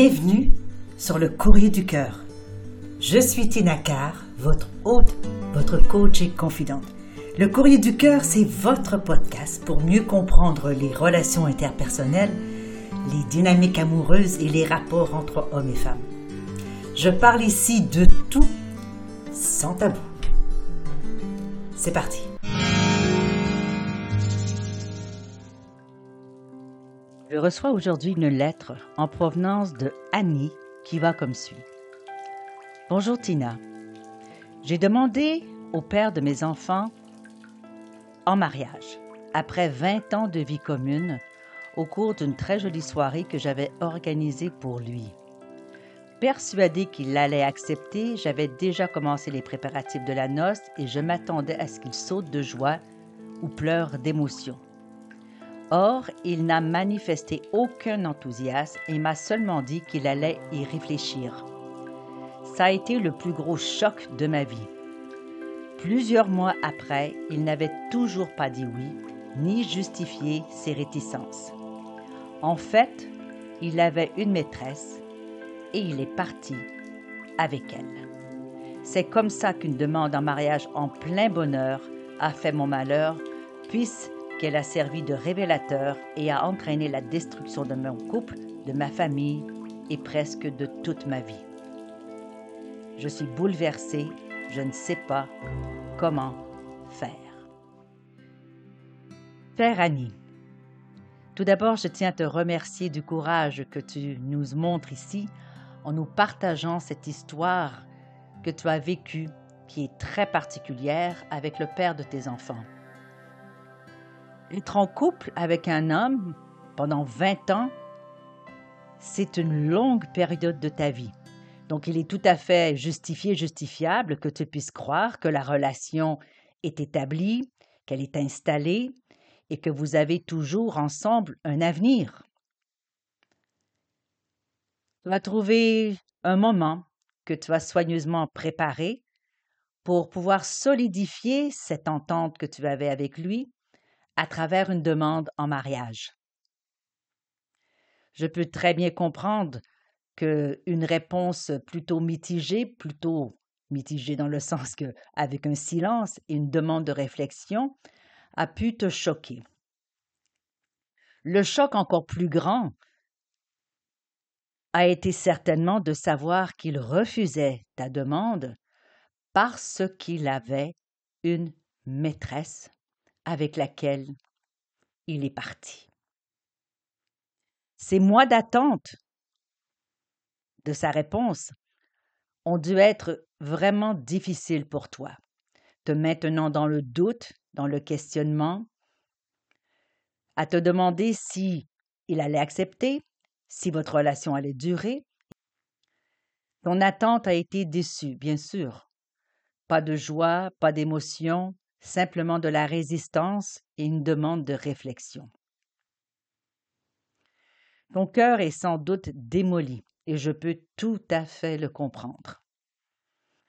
Bienvenue sur le courrier du cœur. Je suis Tina Carr, votre hôte, votre coach et confidente. Le courrier du cœur, c'est votre podcast pour mieux comprendre les relations interpersonnelles, les dynamiques amoureuses et les rapports entre hommes et femmes. Je parle ici de tout sans tabou. C'est parti. Je reçois aujourd'hui une lettre en provenance de Annie qui va comme suit. Bonjour Tina. J'ai demandé au père de mes enfants en mariage, après 20 ans de vie commune, au cours d'une très jolie soirée que j'avais organisée pour lui. Persuadé qu'il allait accepter, j'avais déjà commencé les préparatifs de la noce et je m'attendais à ce qu'il saute de joie ou pleure d'émotion. Or, il n'a manifesté aucun enthousiasme et m'a seulement dit qu'il allait y réfléchir. Ça a été le plus gros choc de ma vie. Plusieurs mois après, il n'avait toujours pas dit oui, ni justifié ses réticences. En fait, il avait une maîtresse et il est parti avec elle. C'est comme ça qu'une demande en mariage en plein bonheur a fait mon malheur, puisque qu'elle a servi de révélateur et a entraîné la destruction de mon couple, de ma famille et presque de toute ma vie. Je suis bouleversée, je ne sais pas comment faire. Père Annie, tout d'abord, je tiens à te remercier du courage que tu nous montres ici en nous partageant cette histoire que tu as vécue qui est très particulière avec le père de tes enfants. Être en couple avec un homme pendant 20 ans, c'est une longue période de ta vie. Donc il est tout à fait justifié, justifiable que tu puisses croire que la relation est établie, qu'elle est installée et que vous avez toujours ensemble un avenir. Tu vas trouver un moment que tu as soigneusement préparé pour pouvoir solidifier cette entente que tu avais avec lui à travers une demande en mariage. Je peux très bien comprendre qu'une réponse plutôt mitigée, plutôt mitigée dans le sens que avec un silence et une demande de réflexion, a pu te choquer. Le choc encore plus grand a été certainement de savoir qu'il refusait ta demande parce qu'il avait une maîtresse avec laquelle il est parti. Ces mois d'attente de sa réponse ont dû être vraiment difficiles pour toi, te maintenant dans le doute, dans le questionnement, à te demander si il allait accepter, si votre relation allait durer. Ton attente a été déçue, bien sûr. Pas de joie, pas d'émotion, simplement de la résistance et une demande de réflexion. Ton cœur est sans doute démoli et je peux tout à fait le comprendre.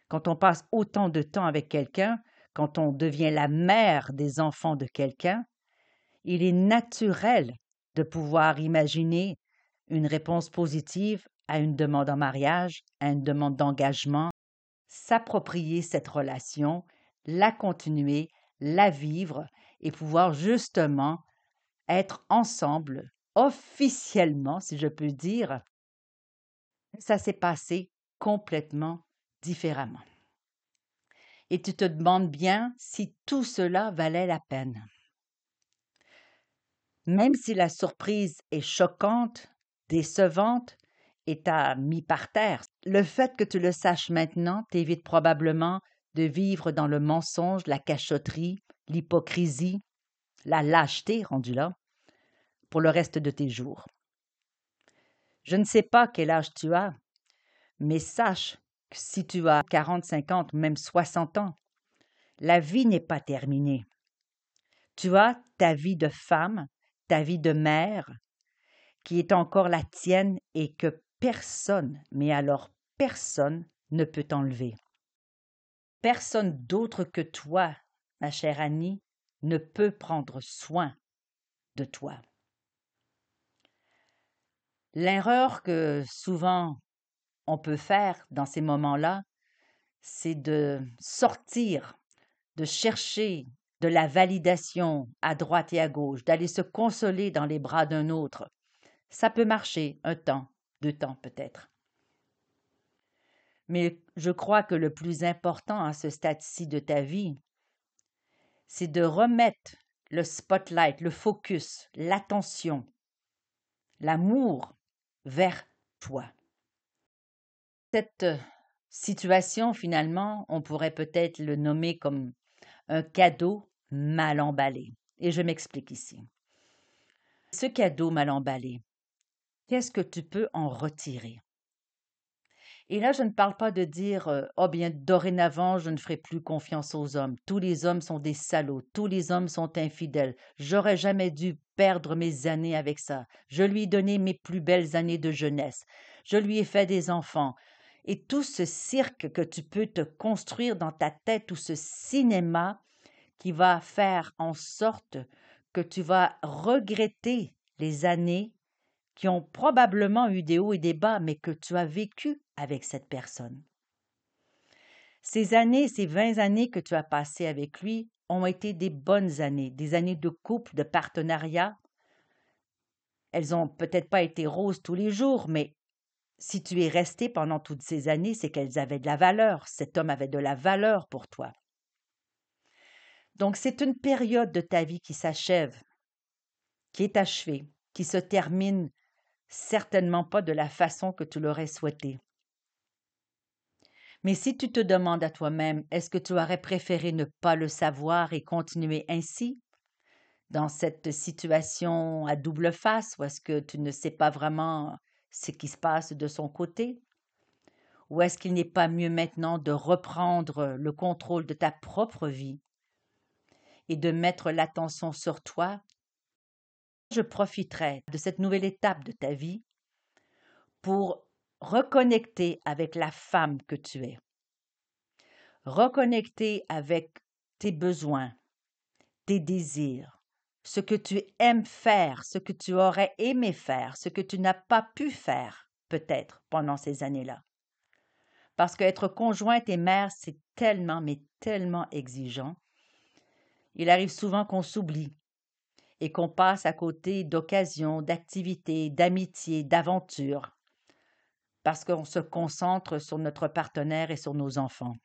Quand on passe autant de temps avec quelqu'un, quand on devient la mère des enfants de quelqu'un, il est naturel de pouvoir imaginer une réponse positive à une demande en mariage, à une demande d'engagement, s'approprier cette relation la continuer, la vivre et pouvoir justement être ensemble officiellement, si je peux dire. Ça s'est passé complètement différemment. Et tu te demandes bien si tout cela valait la peine. Même si la surprise est choquante, décevante et t'a mis par terre, le fait que tu le saches maintenant t'évite probablement de vivre dans le mensonge, la cachotterie, l'hypocrisie, la lâcheté rendue là, pour le reste de tes jours. Je ne sais pas quel âge tu as, mais sache que si tu as quarante, cinquante, même soixante ans, la vie n'est pas terminée. Tu as ta vie de femme, ta vie de mère, qui est encore la tienne et que personne, mais alors personne, ne peut enlever. Personne d'autre que toi, ma chère Annie, ne peut prendre soin de toi. L'erreur que souvent on peut faire dans ces moments-là, c'est de sortir, de chercher de la validation à droite et à gauche, d'aller se consoler dans les bras d'un autre. Ça peut marcher un temps, deux temps peut-être. Mais je crois que le plus important à ce stade-ci de ta vie, c'est de remettre le spotlight, le focus, l'attention, l'amour vers toi. Cette situation, finalement, on pourrait peut-être le nommer comme un cadeau mal emballé. Et je m'explique ici. Ce cadeau mal emballé, qu'est-ce que tu peux en retirer? Et là, je ne parle pas de dire Oh bien, dorénavant, je ne ferai plus confiance aux hommes. Tous les hommes sont des salauds, tous les hommes sont infidèles. J'aurais jamais dû perdre mes années avec ça. Je lui ai donné mes plus belles années de jeunesse. Je lui ai fait des enfants. Et tout ce cirque que tu peux te construire dans ta tête, tout ce cinéma qui va faire en sorte que tu vas regretter les années qui ont probablement eu des hauts et des bas, mais que tu as vécu avec cette personne. Ces années, ces vingt années que tu as passées avec lui ont été des bonnes années, des années de couple, de partenariat. Elles ont peut-être pas été roses tous les jours, mais si tu es resté pendant toutes ces années, c'est qu'elles avaient de la valeur. Cet homme avait de la valeur pour toi. Donc c'est une période de ta vie qui s'achève, qui est achevée, qui se termine certainement pas de la façon que tu l'aurais souhaité. Mais si tu te demandes à toi-même, est-ce que tu aurais préféré ne pas le savoir et continuer ainsi, dans cette situation à double face, ou est-ce que tu ne sais pas vraiment ce qui se passe de son côté? Ou est-ce qu'il n'est pas mieux maintenant de reprendre le contrôle de ta propre vie et de mettre l'attention sur toi? Je profiterai de cette nouvelle étape de ta vie pour reconnecter avec la femme que tu es. Reconnecter avec tes besoins, tes désirs, ce que tu aimes faire, ce que tu aurais aimé faire, ce que tu n'as pas pu faire peut-être pendant ces années-là. Parce qu'être conjointe et mère, c'est tellement, mais tellement exigeant. Il arrive souvent qu'on s'oublie, et qu'on passe à côté d'occasions, d'activités, d'amitiés, d'aventures, parce qu'on se concentre sur notre partenaire et sur nos enfants.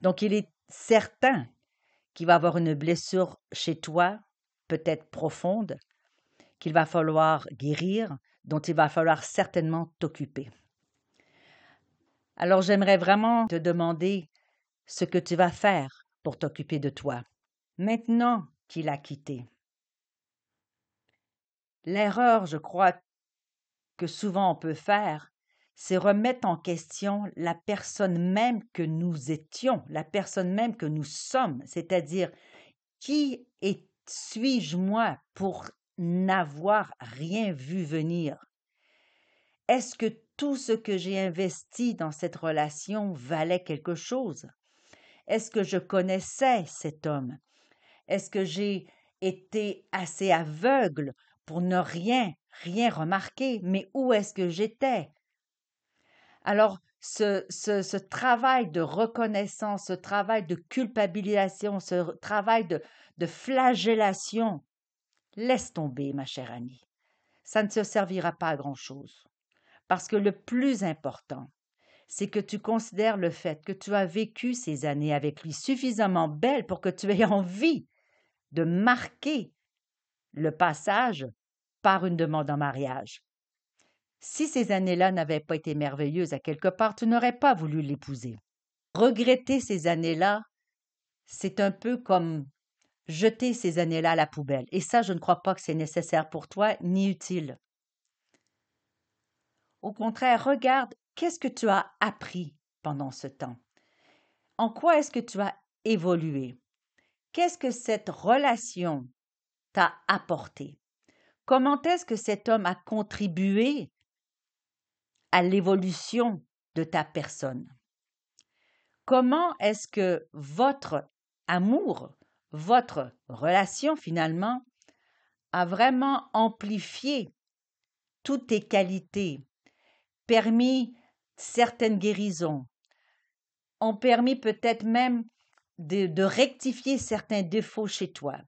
Donc il est certain qu'il va y avoir une blessure chez toi, peut-être profonde, qu'il va falloir guérir, dont il va falloir certainement t'occuper. Alors j'aimerais vraiment te demander ce que tu vas faire pour t'occuper de toi maintenant qu'il a quitté. L'erreur, je crois, que souvent on peut faire, c'est remettre en question la personne même que nous étions, la personne même que nous sommes, c'est-à-dire qui suis-je moi pour n'avoir rien vu venir? Est-ce que tout ce que j'ai investi dans cette relation valait quelque chose? Est-ce que je connaissais cet homme? Est-ce que j'ai été assez aveugle pour ne rien, rien remarquer? Mais où est-ce que j'étais? Alors, ce, ce, travail de reconnaissance, ce travail de culpabilisation, ce travail de, de flagellation, laisse tomber, ma chère Annie. Ça ne se servira pas à grand-chose. Parce que le plus important, c'est que tu considères le fait que tu as vécu ces années avec lui suffisamment belles pour que tu aies envie de marquer le passage par une demande en mariage. Si ces années-là n'avaient pas été merveilleuses à quelque part, tu n'aurais pas voulu l'épouser. Regretter ces années-là, c'est un peu comme jeter ces années-là à la poubelle. Et ça, je ne crois pas que c'est nécessaire pour toi ni utile. Au contraire, regarde qu'est-ce que tu as appris pendant ce temps? En quoi est-ce que tu as évolué? Qu'est-ce que cette relation t'a apporté? Comment est-ce que cet homme a contribué à l'évolution de ta personne? Comment est-ce que votre amour, votre relation finalement, a vraiment amplifié toutes tes qualités, permis certaines guérisons, ont permis peut-être même de, de, rectifier certains défauts chez toi?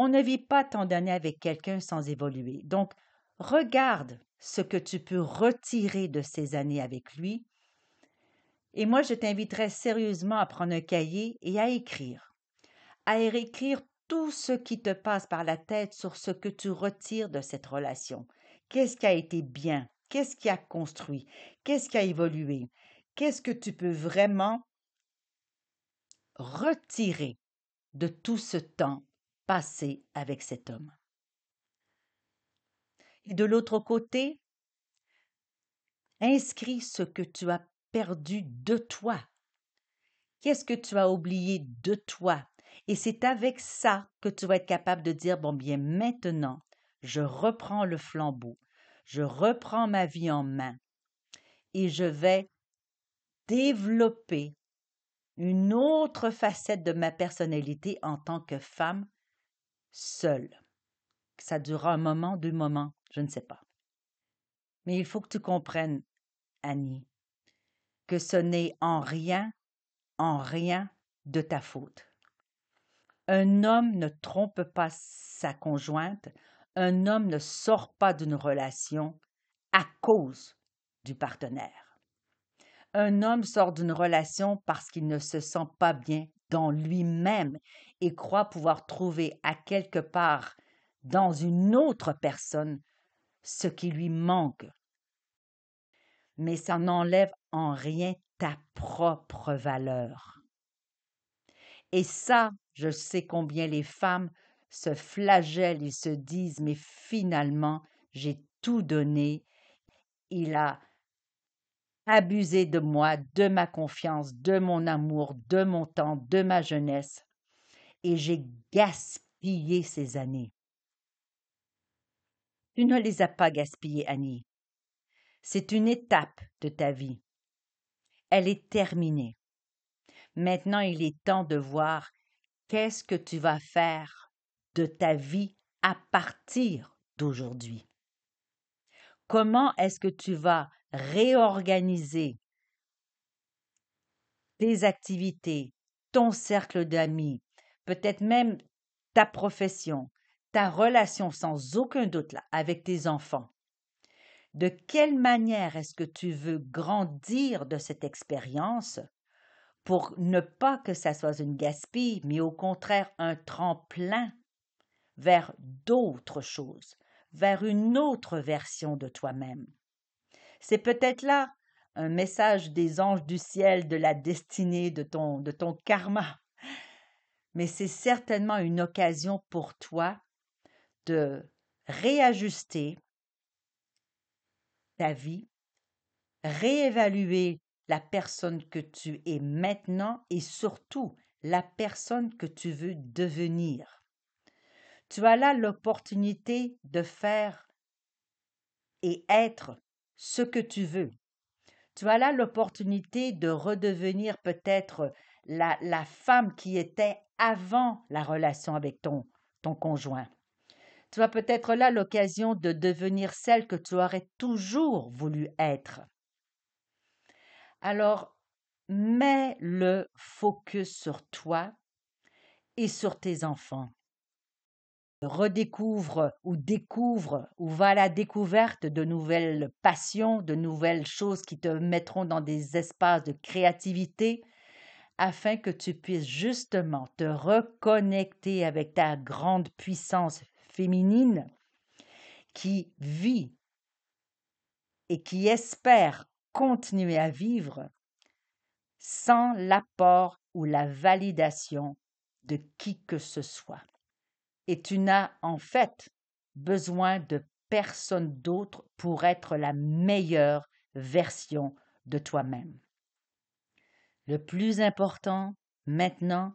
On ne vit pas tant d'années avec quelqu'un sans évoluer. Donc, regarde ce que tu peux retirer de ces années avec lui. Et moi, je t'inviterai sérieusement à prendre un cahier et à écrire. À écrire tout ce qui te passe par la tête sur ce que tu retires de cette relation. Qu'est-ce qui a été bien? Qu'est-ce qui a construit? Qu'est-ce qui a évolué? Qu'est-ce que tu peux vraiment retirer de tout ce temps passé avec cet homme? Et de l'autre côté, inscris ce que tu as perdu de toi. Qu'est-ce que tu as oublié de toi? Et c'est avec ça que tu vas être capable de dire, bon bien, maintenant, je reprends le flambeau, je reprends ma vie en main et je vais développer une autre facette de ma personnalité en tant que femme seule. Ça durera un moment, deux moments, je ne sais pas. Mais il faut que tu comprennes, Annie, que ce n'est en rien, en rien de ta faute. Un homme ne trompe pas sa conjointe, un homme ne sort pas d'une relation à cause du partenaire. Un homme sort d'une relation parce qu'il ne se sent pas bien dans lui-même et croit pouvoir trouver à quelque part dans une autre personne ce qui lui manque. Mais ça n'enlève en rien ta propre valeur. Et ça, je sais combien les femmes se flagellent et se disent Mais finalement, j'ai tout donné. Il a abusé de moi, de ma confiance, de mon amour, de mon temps, de ma jeunesse. Et j'ai gaspillé ces années. Tu ne les as pas gaspillées, Annie. C'est une étape de ta vie. Elle est terminée. Maintenant, il est temps de voir qu'est-ce que tu vas faire de ta vie à partir d'aujourd'hui. Comment est-ce que tu vas réorganiser tes activités, ton cercle d'amis, peut-être même ta profession, ta relation sans aucun doute là avec tes enfants. De quelle manière est-ce que tu veux grandir de cette expérience pour ne pas que ça soit une gaspille, mais au contraire un tremplin vers d'autres choses, vers une autre version de toi-même? C'est peut-être là un message des anges du ciel, de la destinée, de ton, de ton karma. Mais c'est certainement une occasion pour toi de réajuster ta vie, réévaluer la personne que tu es maintenant et surtout la personne que tu veux devenir. Tu as là l'opportunité de faire et être ce que tu veux. Tu as là l'opportunité de redevenir peut-être la, la, femme qui était avant la relation avec ton, ton conjoint. Tu as peut-être là l'occasion de devenir celle que tu aurais toujours voulu être. Alors, mets le focus sur toi et sur tes enfants. Redécouvre ou découvre ou va à la découverte de nouvelles passions, de nouvelles choses qui te mettront dans des espaces de créativité afin que tu puisses justement te reconnecter avec ta grande puissance féminine qui vit et qui espère continuer à vivre sans l'apport ou la validation de qui que ce soit. Et tu n'as en fait besoin de personne d'autre pour être la meilleure version de toi-même. Le plus important maintenant,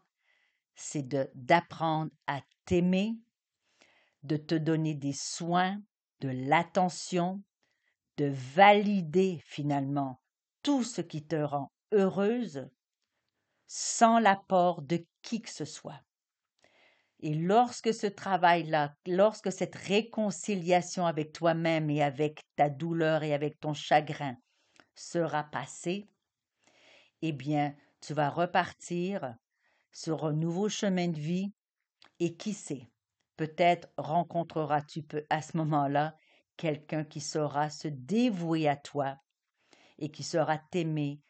c'est d'apprendre à t'aimer, de te donner des soins, de l'attention, de valider finalement tout ce qui te rend heureuse sans l'apport de qui que ce soit. Et lorsque ce travail-là, lorsque cette réconciliation avec toi-même et avec ta douleur et avec ton chagrin sera passée, eh bien, tu vas repartir sur un nouveau chemin de vie et qui sait, peut-être rencontreras-tu à ce moment-là quelqu'un qui saura se dévouer à toi et qui saura t'aimer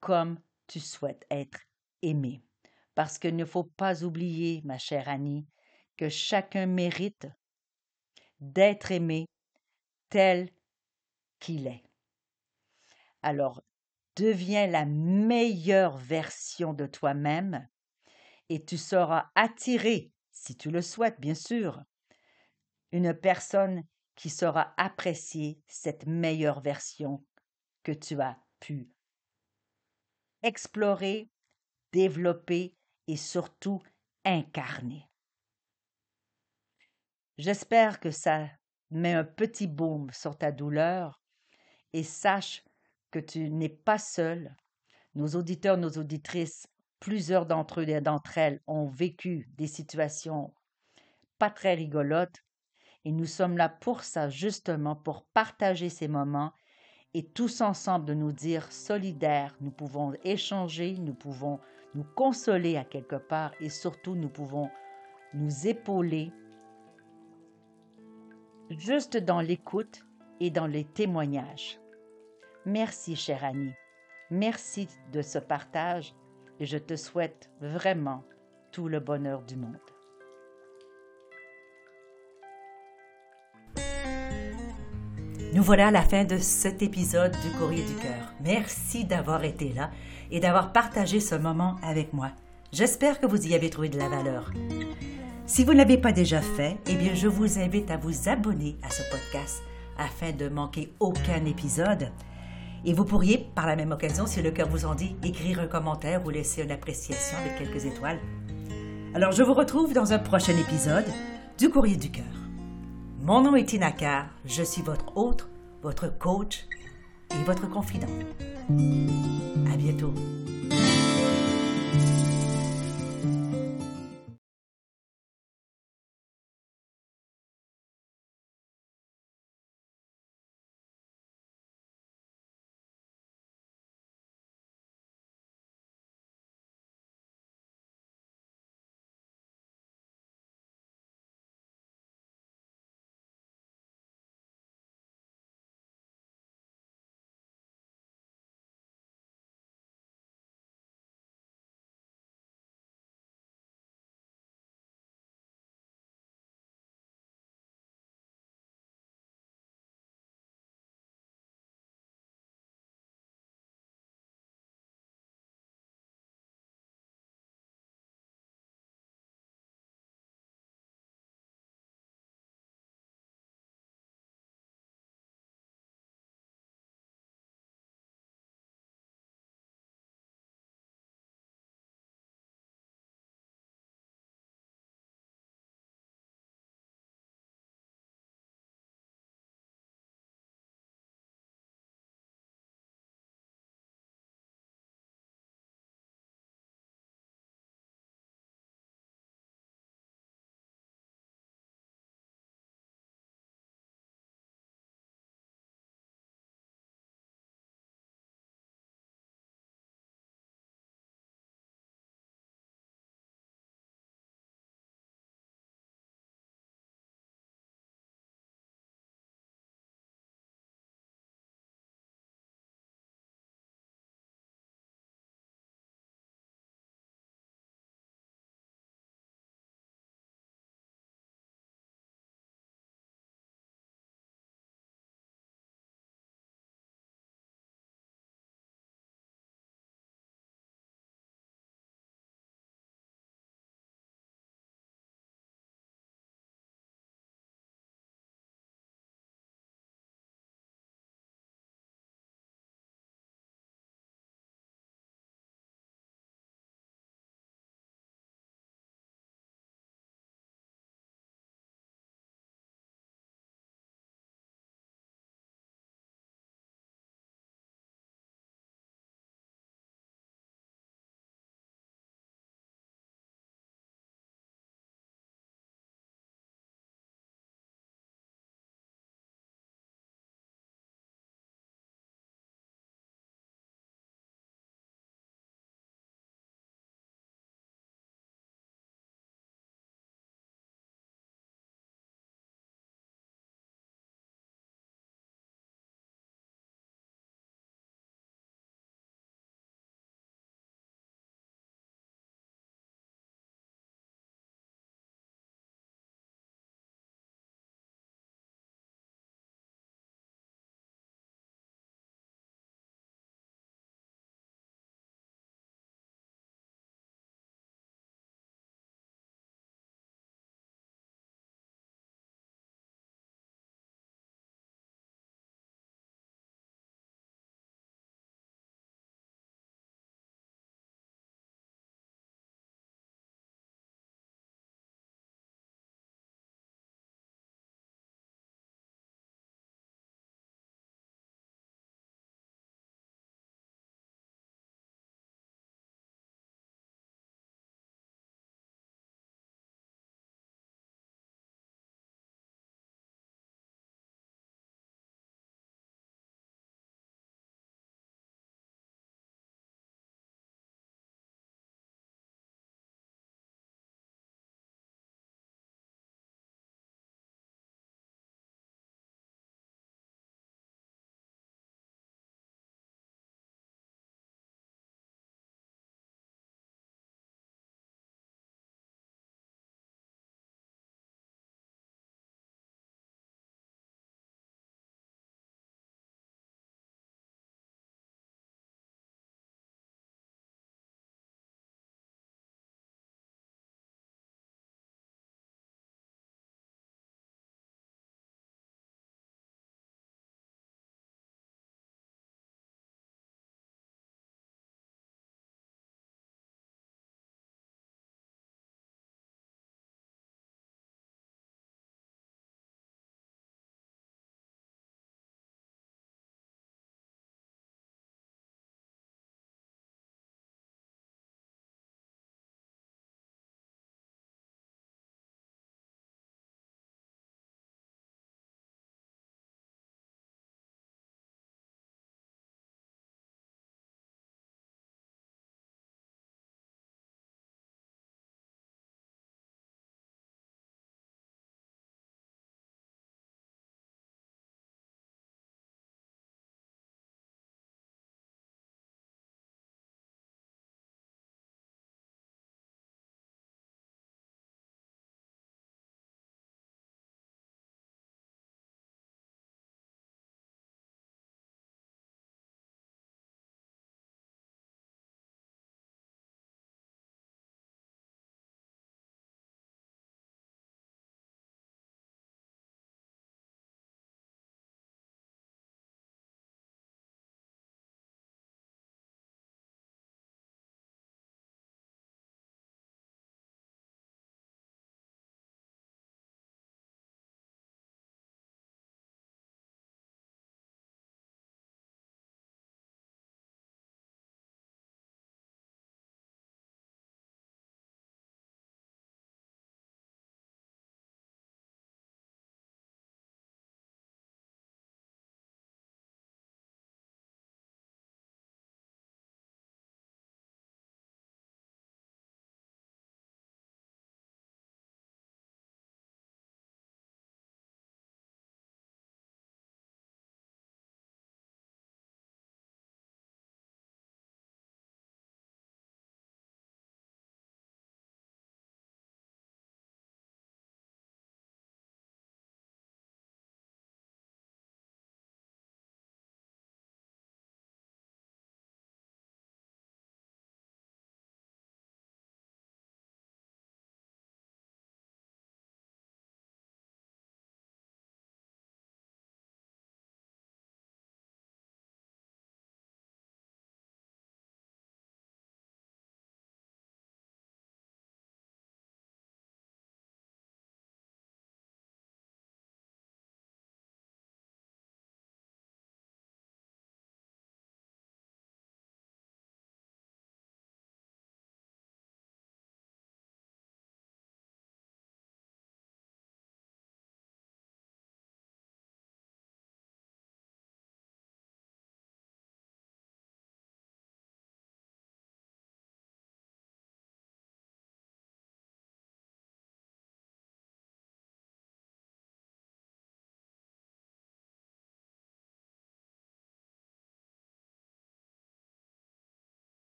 comme tu souhaites être aimé. Parce qu'il ne faut pas oublier, ma chère Annie, que chacun mérite d'être aimé tel qu'il est. Alors, deviens la meilleure version de toi-même et tu seras attiré, si tu le souhaites bien sûr, une personne qui saura apprécier cette meilleure version que tu as pu explorer, développer et surtout incarner. J'espère que ça met un petit baume sur ta douleur et sache que tu n'es pas seul. Nos auditeurs, nos auditrices, plusieurs d'entre eux et d'entre elles ont vécu des situations pas très rigolotes et nous sommes là pour ça, justement, pour partager ces moments et tous ensemble de nous dire solidaires, nous pouvons échanger, nous pouvons nous consoler à quelque part et surtout nous pouvons nous épauler juste dans l'écoute et dans les témoignages. Merci, chère Annie. Merci de ce partage et je te souhaite vraiment tout le bonheur du monde. Nous voilà à la fin de cet épisode du Courrier du Cœur. Merci d'avoir été là et d'avoir partagé ce moment avec moi. J'espère que vous y avez trouvé de la valeur. Si vous ne l'avez pas déjà fait, eh bien, je vous invite à vous abonner à ce podcast afin de manquer aucun épisode. Et vous pourriez, par la même occasion, si le cœur vous en dit, écrire un commentaire ou laisser une appréciation avec quelques étoiles. Alors, je vous retrouve dans un prochain épisode du Courrier du Cœur. Mon nom est Tina Carr, je suis votre hôte, votre coach et votre confident. À bientôt.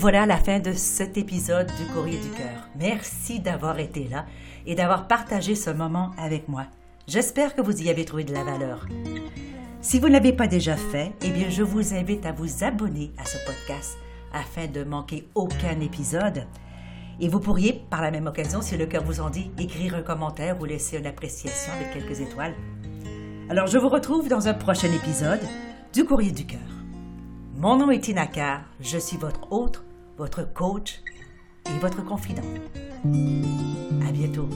Voilà la fin de cet épisode du Courrier du Cœur. Merci d'avoir été là et d'avoir partagé ce moment avec moi. J'espère que vous y avez trouvé de la valeur. Si vous ne l'avez pas déjà fait, eh bien, je vous invite à vous abonner à ce podcast afin de manquer aucun épisode. Et vous pourriez, par la même occasion, si le cœur vous en dit, écrire un commentaire ou laisser une appréciation avec quelques étoiles. Alors, je vous retrouve dans un prochain épisode du Courrier du Cœur. Mon nom est Tina Carr, je suis votre hôte, votre coach et votre confident. À bientôt.